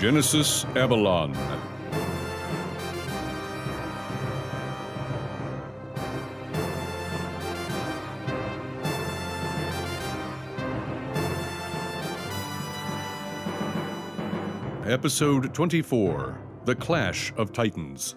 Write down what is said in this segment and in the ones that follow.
Genesis Avalon. Episode 24 The Clash of Titans.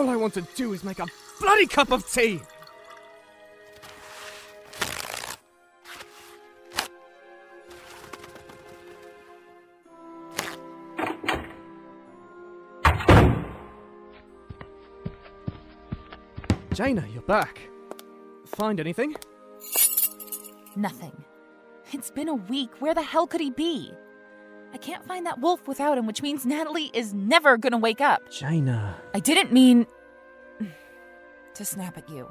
All I want to do is make a bloody cup of tea! Jaina, you're back. Find anything? Nothing. It's been a week. Where the hell could he be? I can't find that wolf without him, which means Natalie is never gonna wake up. Jaina. I didn't mean to snap at you.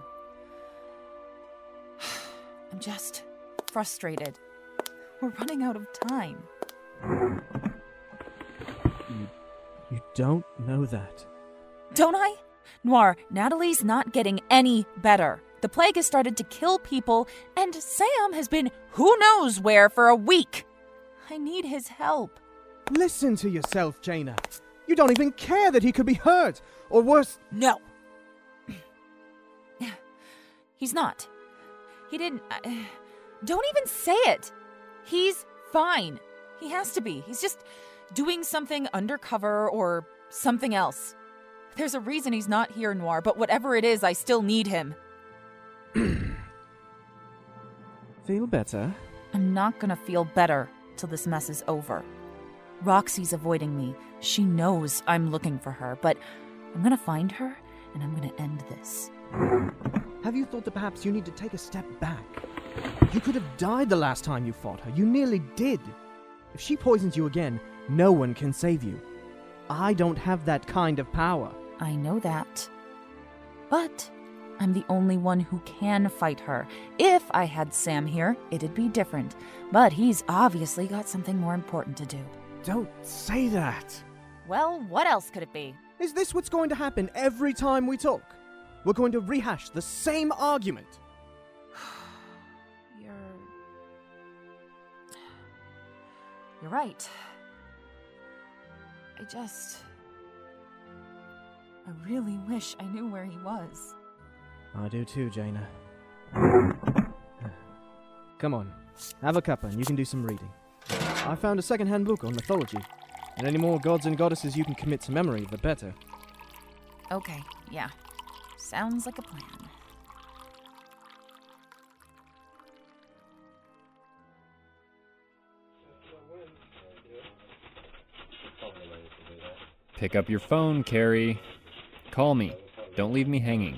I'm just frustrated. We're running out of time. You don't know that. Don't I? Noir, Natalie's not getting any better. The plague has started to kill people, and Sam has been who knows where for a week. I need his help. Listen to yourself, Jaina. You don't even care that he could be hurt, or worse. No. He's not. He didn't. Uh, don't even say it. He's fine. He has to be. He's just doing something undercover or something else. There's a reason he's not here, Noir, but whatever it is, I still need him. Feel better? I'm not gonna feel better till this mess is over. Roxy's avoiding me. She knows I'm looking for her, but I'm gonna find her and I'm gonna end this. Have you thought that perhaps you need to take a step back? You could have died the last time you fought her. You nearly did. If she poisons you again, no one can save you. I don't have that kind of power. I know that. But I'm the only one who can fight her. If I had Sam here, it'd be different. But he's obviously got something more important to do. Don't say that. Well, what else could it be? Is this what's going to happen every time we talk? We're going to rehash the same argument. You're. You're right. I just. I really wish I knew where he was. I do too, Jaina. Come on, have a cuppa and you can do some reading. I found a second-hand book on mythology, and any more gods and goddesses you can commit to memory, the better. Okay, yeah. Sounds like a plan. Pick up your phone, Carrie. Call me. Don't leave me hanging.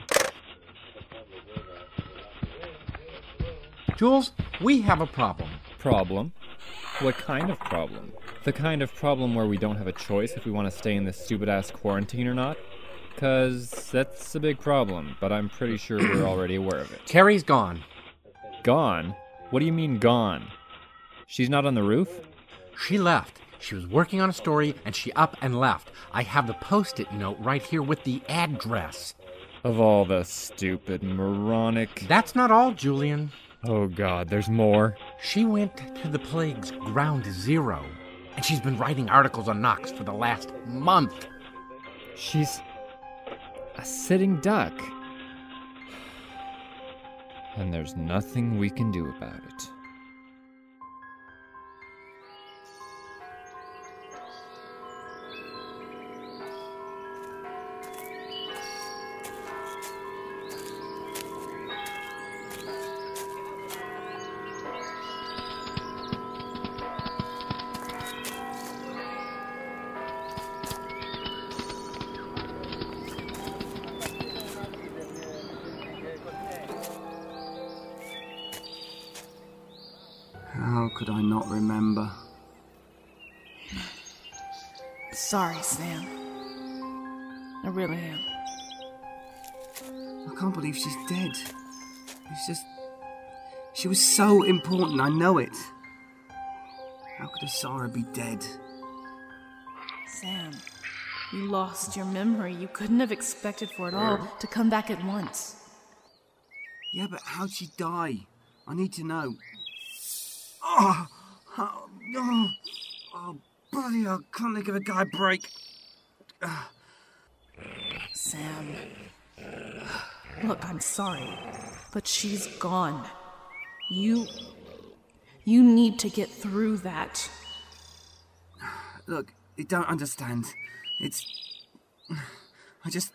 Jules, we have a problem. Problem? What kind of problem? The kind of problem where we don't have a choice if we want to stay in this stupid ass quarantine or not? Because that's a big problem, but I'm pretty sure we're already aware of it. Carrie's gone. Gone? What do you mean gone? She's not on the roof? She left. She was working on a story and she up and left. I have the post it note right here with the address. Of all the stupid, moronic. That's not all, Julian. Oh god, there's more. She went to the plague's ground zero, and she's been writing articles on Nox for the last month. She's a sitting duck. And there's nothing we can do about it. Can't believe she's dead. It's just. She was so important, I know it. How could Asara be dead? Sam, you lost your memory. You couldn't have expected for it all to come back at once. Yeah, but how'd she die? I need to know. Oh, oh, oh, oh bloody hell, can't they give a guy a break? Sam. Look, I'm sorry, but she's gone. You. You need to get through that. Look, you don't understand. It's. I just.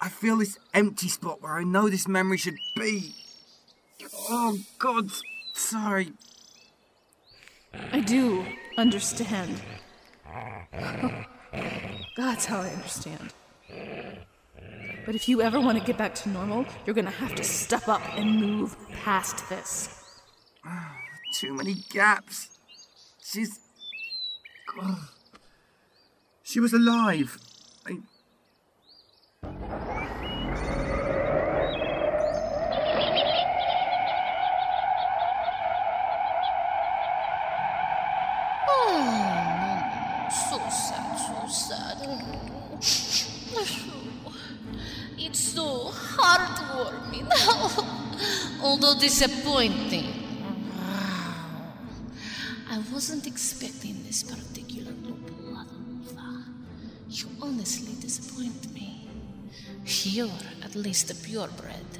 I feel this empty spot where I know this memory should be. Oh, God, sorry. I do understand. That's how I understand. But if you ever want to get back to normal, you're gonna have to step up and move past this. Too many gaps. She's. God. She was alive. I. So sad, so sad. It's so heartwarming, although disappointing. I wasn't expecting this particular Lupulada. You honestly disappoint me. You're at least a purebred.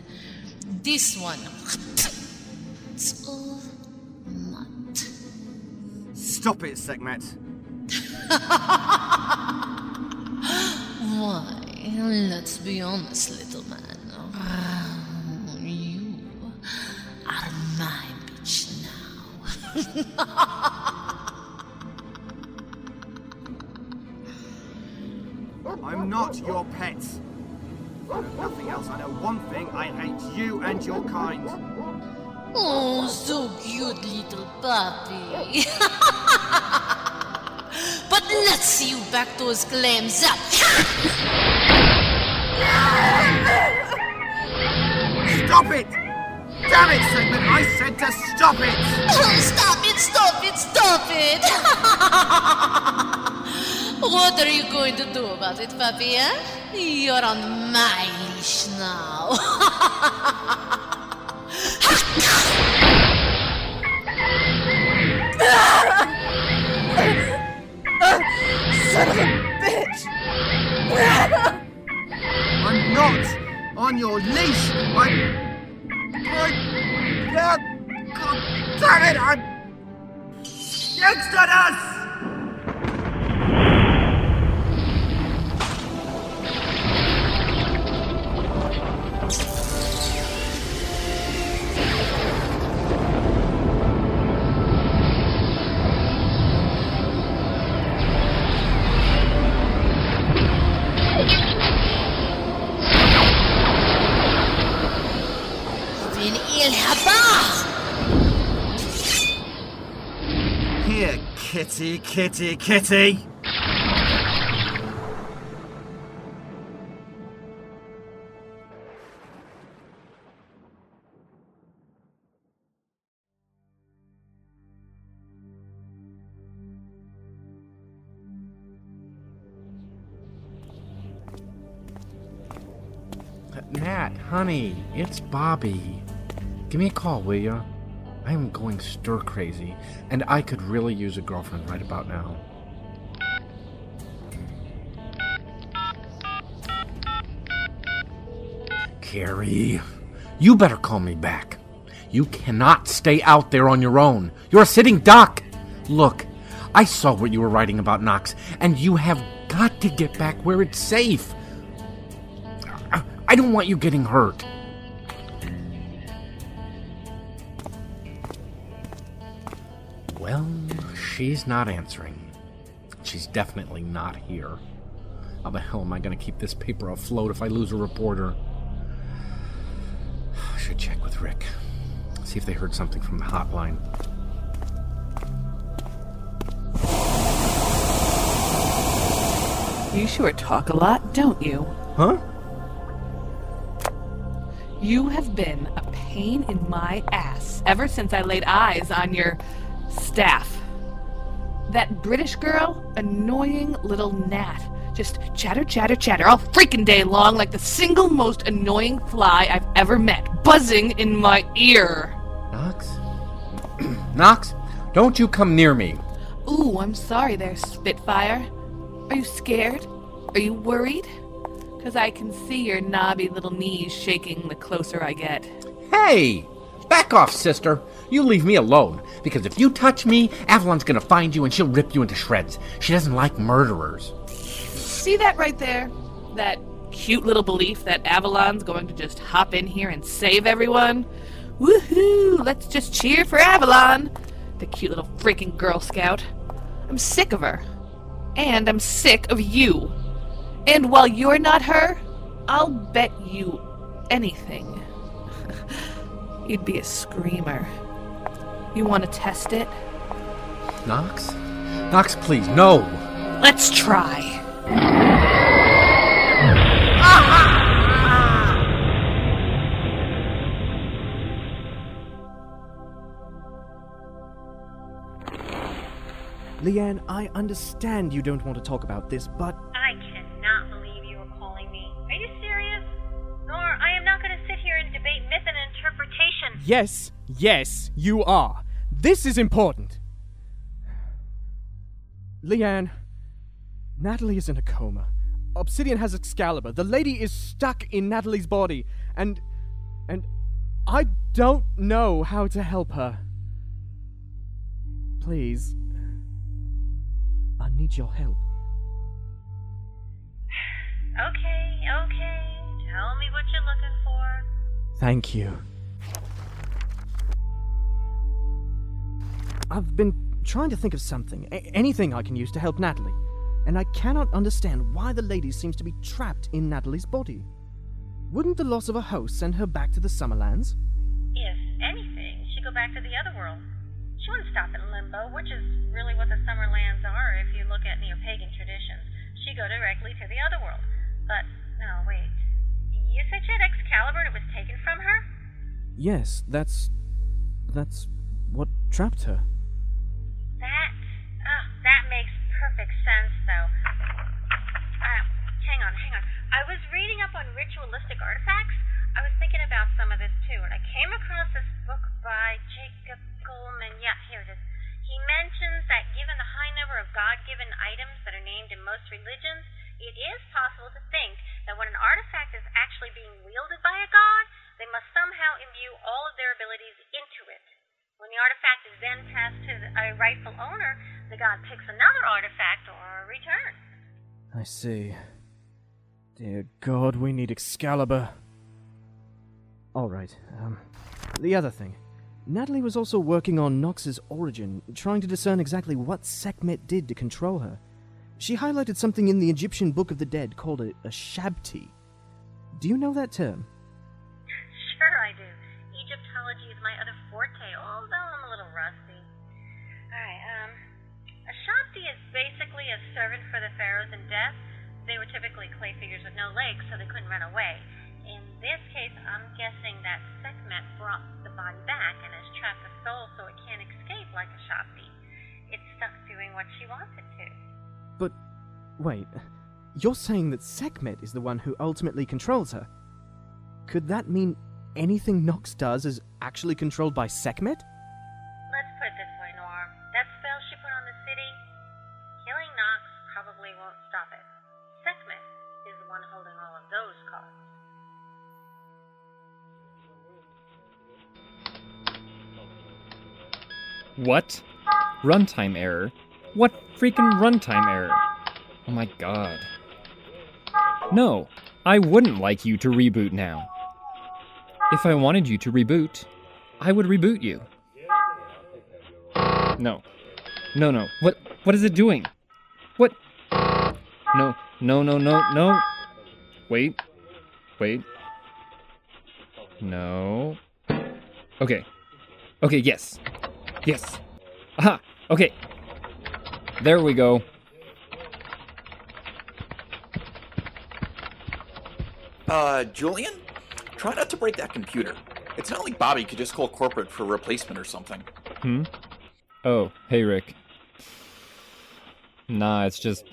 This one, it's all mud. Stop it, Sekhmet. Why? Let's be honest, little man. Oh, you are my bitch now. I'm not your pet. I know nothing else. I know one thing. I hate you and your kind. Oh, so cute, little puppy. but let's see you back those clams up. Stop it! Damn it, Sekhmet! I said to stop it! Oh, stop it, stop it, stop it! what are you going to do about it, puppy? Eh? You're on my leash now. Son of a bitch! On your leash! I'm. I. God, God damn it! I'm. Exodus! Kitty, kitty, kitty! Nat, honey, it's Bobby. Give me a call, will ya? I am going stir crazy, and I could really use a girlfriend right about now. Carrie, you better call me back. You cannot stay out there on your own. You're a sitting duck. Look, I saw what you were writing about Nox, and you have got to get back where it's safe. I- I don't want you getting hurt. Well, she's not answering. She's definitely not here. How the hell am I going to keep this paper afloat if I lose a reporter? I should check with Rick. See if they heard something from the hotline. You sure talk a lot, don't you? Huh? You have been a pain in my ass ever since I laid eyes on your staff. That British girl, annoying little gnat. Just chatter, chatter, chatter all freaking day long like the single most annoying fly I've ever met, buzzing in my ear. Nox? Nox, don't you come near me. Ooh, I'm sorry there, Spitfire. Are you scared? Are you worried? Because I can see your knobby little knees shaking the closer I get. Hey! Back off, sister. You leave me alone, because if you touch me, Avalon's gonna find you and she'll rip you into shreds. She doesn't like murderers. See that right there? That cute little belief that Avalon's going to just hop in here and save everyone? Woohoo! Let's just cheer for Avalon! The cute little freaking Girl Scout. I'm sick of her. And I'm sick of you. And while you're not her, I'll bet you anything. You'd be a screamer. You want to test it? Nox? Nox, please, no! Let's try. Leanne, I understand you don't want to talk about this, but I interpretation. yes, yes, you are. This is important. Leanne, Natalie is in a coma. Obsidian has Excalibur. The lady is stuck in Natalie's body, and. and. I don't know how to help her. Please. I need your help. Okay, okay. Tell me what you're looking for. Thank you. I've been trying to think of something, a- anything I can use to help Natalie, and I cannot understand why the lady seems to be trapped in Natalie's body. Wouldn't the loss of a host send her back to the Summerlands? If anything, she'd go back to the other world. She wouldn't stop in limbo, which is really what the Summerlands are if you look at neo pagan traditions. She'd go directly to the other world. But, no, wait. You said she had Excalibur and it was taken from her? Yes, that's. that's what trapped her. That, oh, that makes perfect sense, though. Uh, hang on, hang on. I was reading up on ritualistic artifacts. I was thinking about some of this too, and I came across this book by Jacob Coleman. Yeah, here it is. He mentions that given the high number of God given items that are named in most religions, it is possible to think that when an artifact is actually being wielded by a god, they must somehow imbue all of their abilities into it. When the artifact is then passed to a rightful owner, the god picks another artifact or returns. I see. Dear God, we need Excalibur. Alright, um. The other thing. Natalie was also working on Nox's origin, trying to discern exactly what Sekhmet did to control her. She highlighted something in the Egyptian Book of the Dead called a, a Shabti. Do you know that term? Servant for the pharaohs in death. They were typically clay figures with no legs, so they couldn't run away. In this case, I'm guessing that Sekhmet brought the body back and has trapped the soul so it can't escape like a Shabti. It's stuck doing what she wants it to. But, wait. You're saying that Sekhmet is the one who ultimately controls her? Could that mean anything Nox does is actually controlled by Sekhmet? What? Runtime error? What freaking runtime error? Oh my god. No, I wouldn't like you to reboot now. If I wanted you to reboot, I would reboot you. No. No, no. What what is it doing? What? No, no, no, no, no. Wait. Wait. No. Okay. Okay, yes. Yes. Aha. Okay. There we go. Uh, Julian? Try not to break that computer. It's not like Bobby could just call corporate for a replacement or something. Hmm? Oh, hey, Rick. Nah, it's just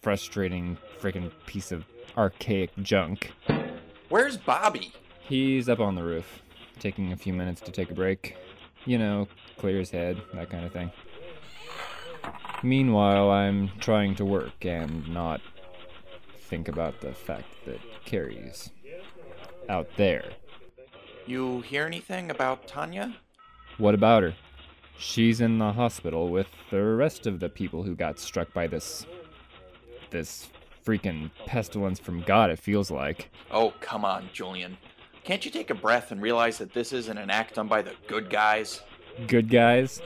frustrating freaking piece of archaic junk. Where's Bobby? He's up on the roof, taking a few minutes to take a break. You know, clear his head, that kind of thing. Meanwhile, I'm trying to work and not think about the fact that Carrie's out there. You hear anything about Tanya? What about her? She's in the hospital with the rest of the people who got struck by this. this freaking pestilence from God, it feels like. Oh, come on, Julian. Can't you take a breath and realize that this isn't an act done by the good guys? Good guys?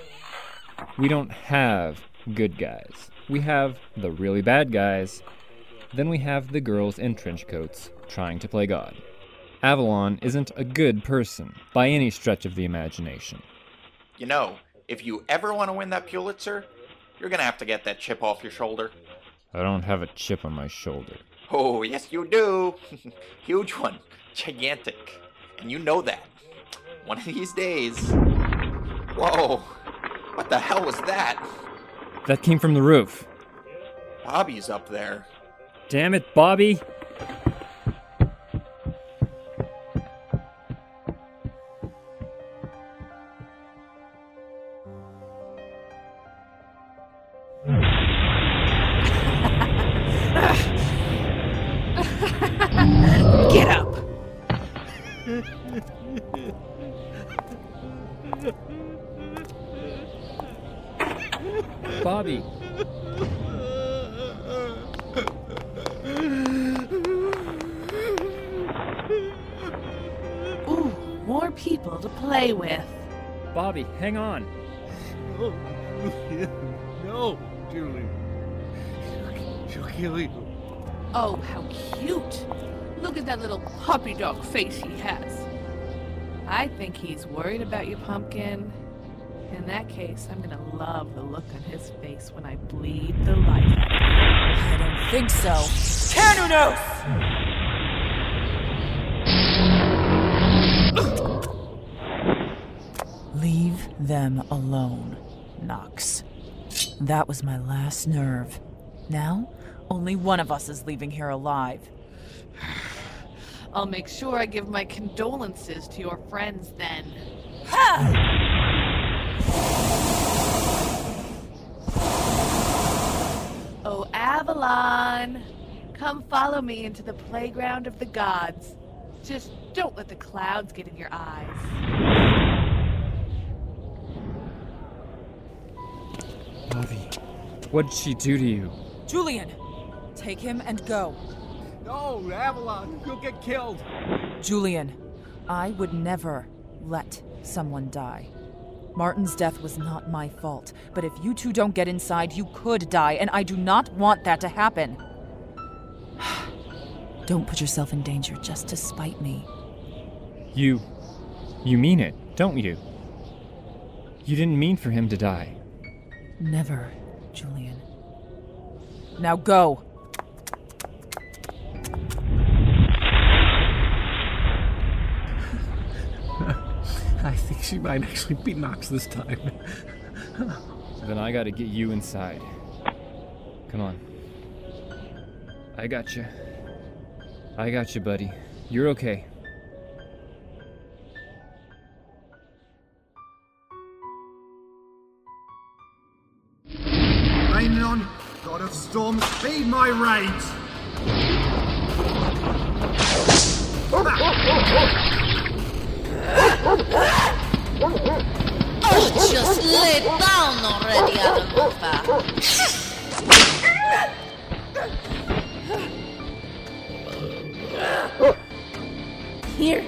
We don't have good guys. We have the really bad guys. Then we have the girls in trench coats trying to play God. Avalon isn't a good person by any stretch of the imagination. You know, if you ever want to win that Pulitzer, you're gonna have to get that chip off your shoulder. I don't have a chip on my shoulder. Oh, yes, you do. Huge one. Gigantic. And you know that. One of these days. Whoa. What the hell was that? That came from the roof. Bobby's up there. Damn it, Bobby! How cute! Look at that little puppy dog face he has. I think he's worried about you, Pumpkin. In that case, I'm gonna love the look on his face when I bleed the life out of him. I don't think so. Cernunnos! Leave them alone, Nox. That was my last nerve. Now, only one of us is leaving here alive. I'll make sure I give my condolences to your friends then. Oh, Avalon! Come follow me into the playground of the gods. Just don't let the clouds get in your eyes. Bobby. What'd she do to you? Julian, take him and go. No, Avalon, you'll get killed. Julian, I would never let someone die. Martin's death was not my fault, but if you two don't get inside, you could die, and I do not want that to happen. don't put yourself in danger just to spite me. You. You mean it, don't you? You didn't mean for him to die. Never, Julian. Now go. She might actually be Nox this time. Then I gotta get you inside. Come on. I got you. I got you, buddy. You're okay. Rainon, god of storms, feed my rage! Oh, just lay down already, Aramufa. Here,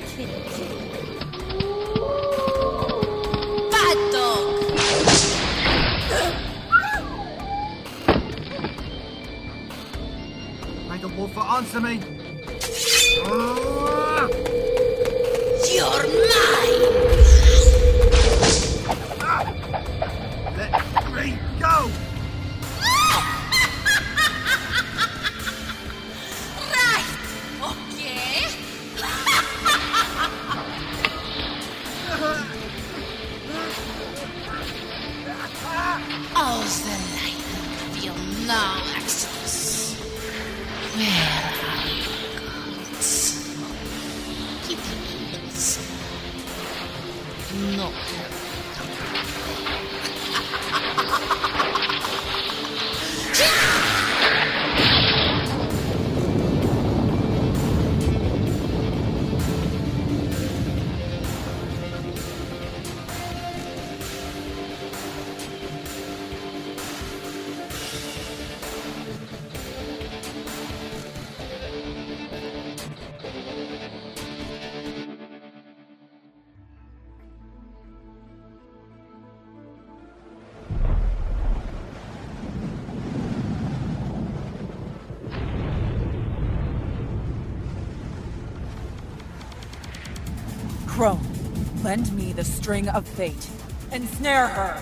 lend me the string of fate. Ensnare her.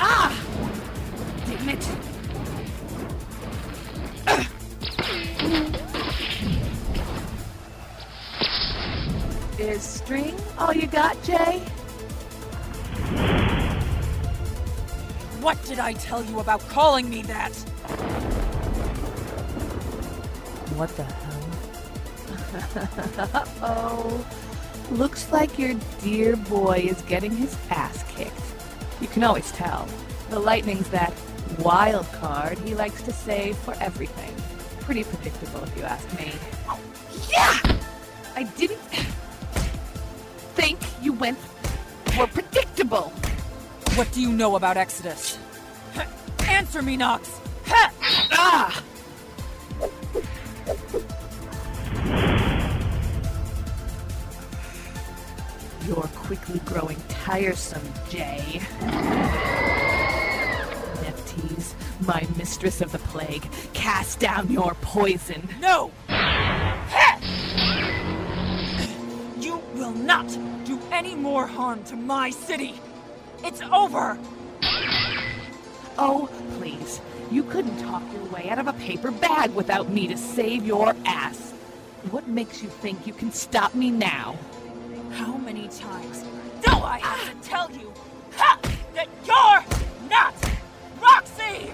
Ah! Damn it. Is string all you got, Jay? What did I tell you about calling me that? What the hell? oh. Looks like your dear boy is getting his ass kicked. You can always tell. The lightning's that wild card he likes to save for everything. Pretty predictable if you ask me. Yeah! I didn't think you went for predictable. What do you know about Exodus? Answer me, Nox! Ah! You're quickly growing tiresome, Jay. Nephthys, my mistress of the plague, cast down your poison. No! You will not do any more harm to my city! It's over! Oh, please. You couldn't talk your way out of a paper bag without me to save your ass. What makes you think you can stop me now? How many times do I have to tell you ha, that you're not Roxy?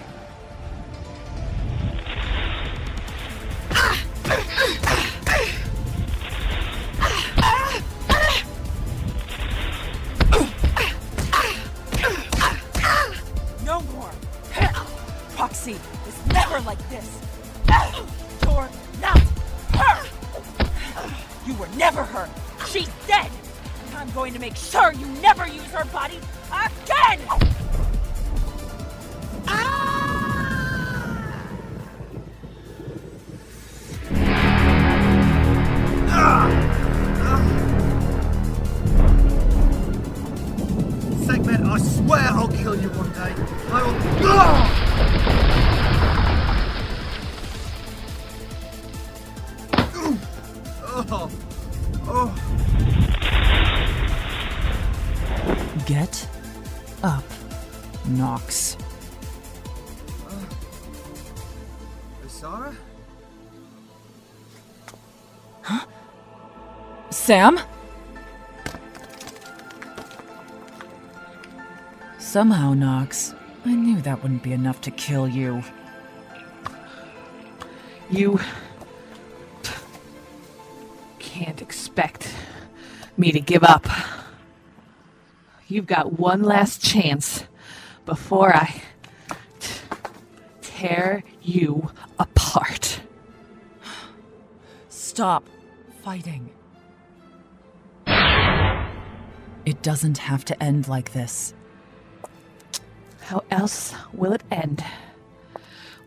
Sam? Somehow, Nox, I knew that wouldn't be enough to kill you. You can't expect me to give up. You've got one last chance before I tear you apart. Stop fighting. Doesn't have to end like this. How else will it end?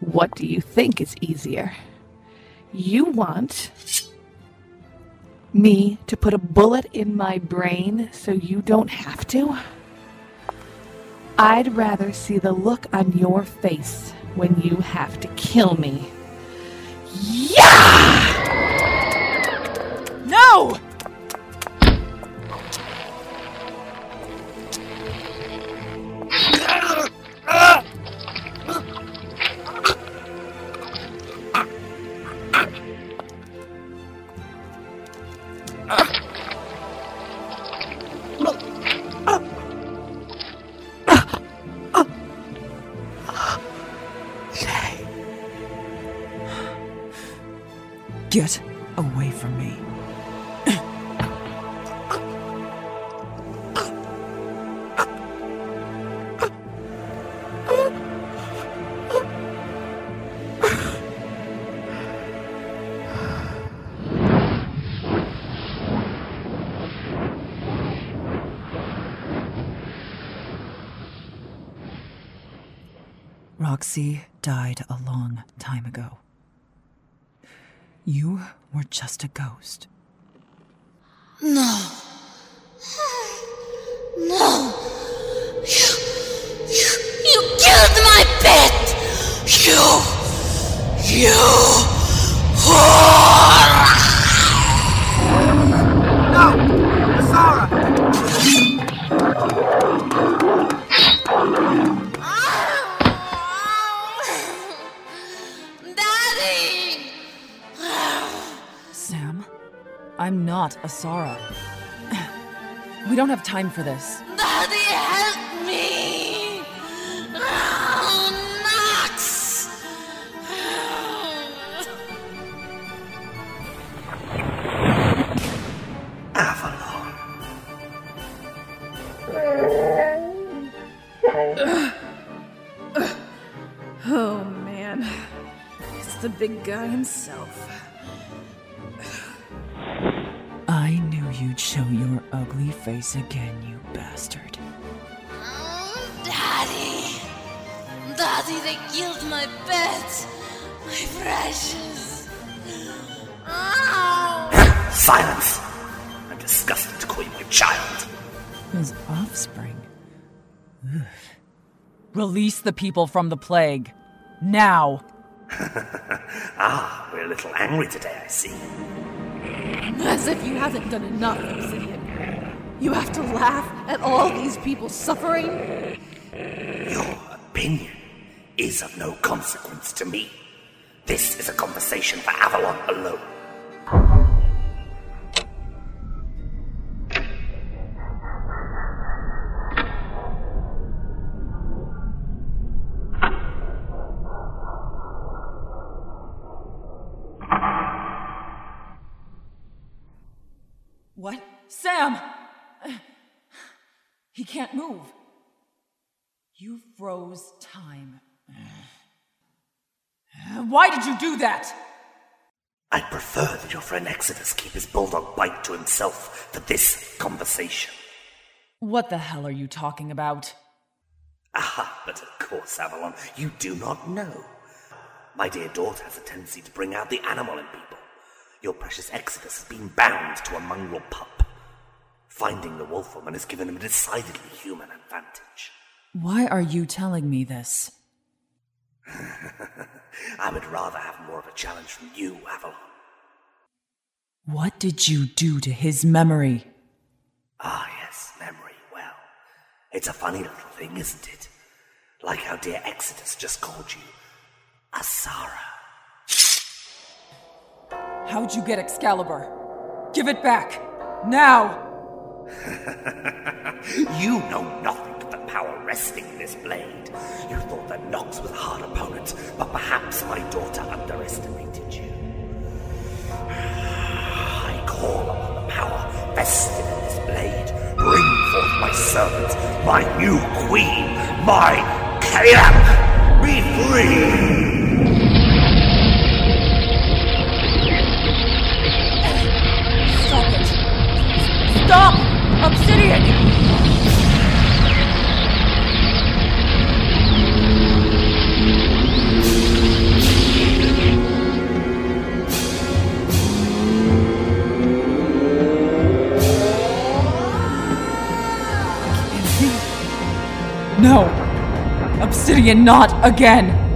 What do you think is easier? You want me to put a bullet in my brain so you don't have to? I'd rather see the look on your face when you have to kill me. Yeah! No! Get away from me. Roxy died a long time ago. You were just a ghost. No. No. You, you, you killed my pet. You. You. Not Asara. We don't have time for this. Daddy, help me! Oh, Nox! Oh man. It's the big guy himself. You'd show your ugly face again, you bastard. Daddy! Daddy, they killed my pet! My precious! Oh! Silence! I'm disgusted to call you my child. His offspring. Ugh. Release the people from the plague. Now! ah, we're a little angry today, I see. As if you haven't done enough, Obsidian. You have to laugh at all these people suffering? Your opinion is of no consequence to me. This is a conversation for Avalon alone. Time. Why did you do that? I prefer that your friend Exodus keep his bulldog bite to himself for this conversation. What the hell are you talking about? Ah, but of course, Avalon, you do not know. My dear daughter has a tendency to bring out the animal in people. Your precious Exodus has been bound to a mongrel pup. Finding the wolf woman has given him a decidedly human advantage. Why are you telling me this? I would rather have more of a challenge from you, Avalon. What did you do to his memory? Ah, yes, memory. Well, it's a funny little thing, isn't it? Like how dear Exodus just called you Asara. How'd you get Excalibur? Give it back! Now! you know nothing power resting in this blade. You thought that Nox was a hard opponent, but perhaps my daughter underestimated you. I call upon the power vested in this blade. Bring forth my servant, my new queen, my Caleb! Be free! Stop! Obsidian! Obsidian, not again!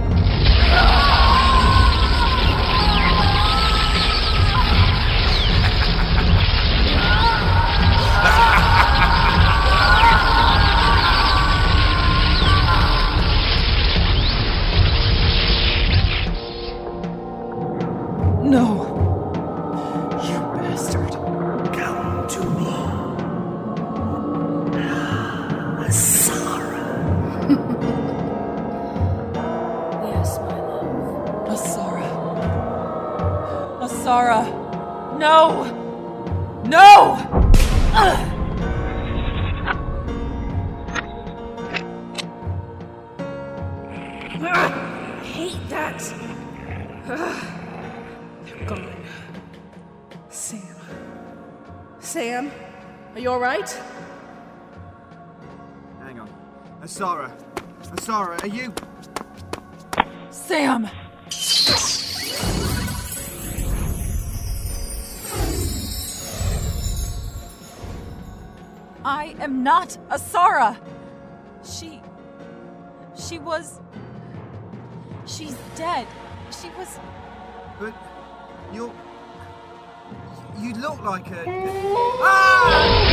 That. Ah, they're gone. Sam. Sam, are you alright? Hang on. Asara. Asara, are you. Sam! I am not Asara. She. She was. She's dead. She was. But. You're. You look like a. Ah!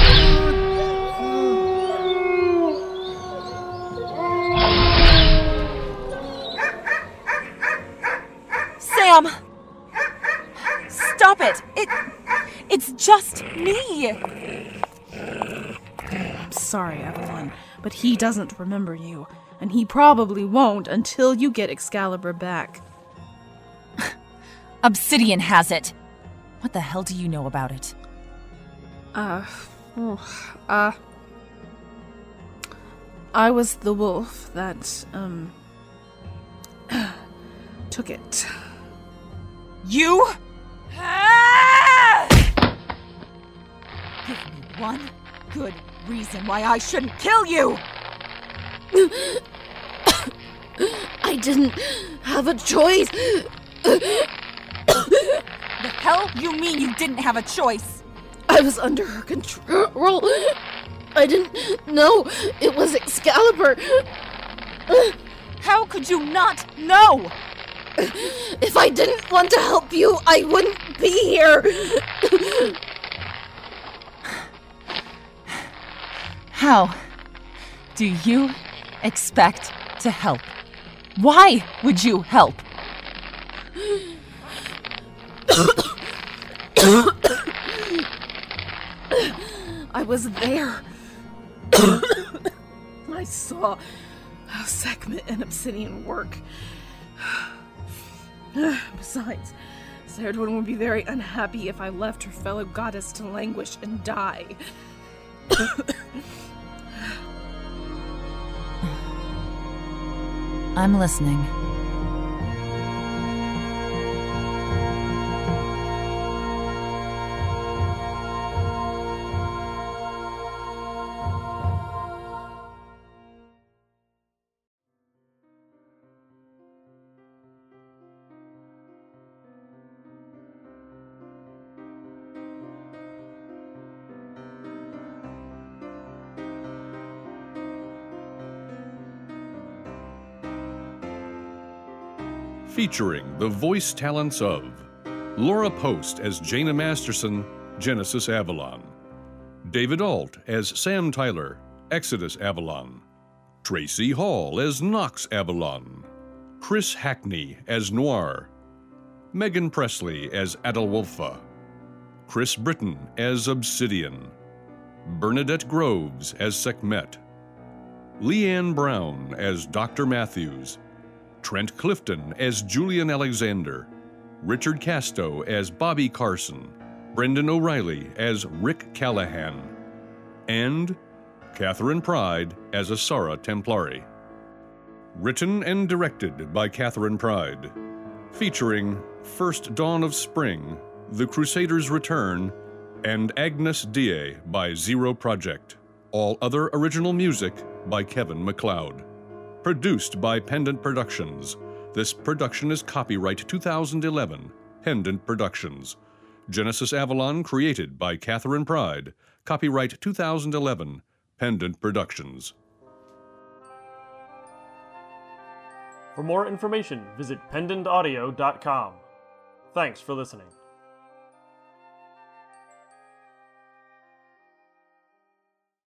Sam! Stop it! It. It's just me! I'm sorry, Evelyn, but he doesn't remember you, and he probably won't until you get Excalibur back. Obsidian has it. What the hell do you know about it? Uh, uh, I was the wolf that, um, took it. You? Give me one good reason why I shouldn't kill you! I didn't have a choice. The hell you mean you didn't have a choice? I was under her control. I didn't know it was Excalibur. How could you not know? If I didn't want to help you, I wouldn't be here. How do you expect to help? Why would you help? I was there. I saw how Sekhmet and Obsidian work. Besides, Ceridwen would be very unhappy if I left her fellow goddess to languish and die. I'm listening. Featuring the voice talents of Laura Post as Jaina Masterson, Genesis Avalon, David Alt as Sam Tyler, Exodus Avalon, Tracy Hall as Nox Avalon, Chris Hackney as Noir, Megan Presley as Adelwolfa, Chris Britton as Obsidian, Bernadette Groves as Sekhmet, Leanne Brown as Dr. Matthews, Trent Clifton as Julian Alexander, Richard Casto as Bobby Carson, Brendan O'Reilly as Rick Callahan, and Catherine Pride as Asara Templari. Written and directed by Catherine Pride. Featuring First Dawn of Spring, The Crusaders Return, and Agnus Dei by Zero Project. All other original music by Kevin MacLeod. Produced by Pendant Productions. This production is copyright 2011, Pendant Productions. Genesis Avalon created by Catherine Pride. Copyright 2011, Pendant Productions. For more information, visit pendantaudio.com. Thanks for listening.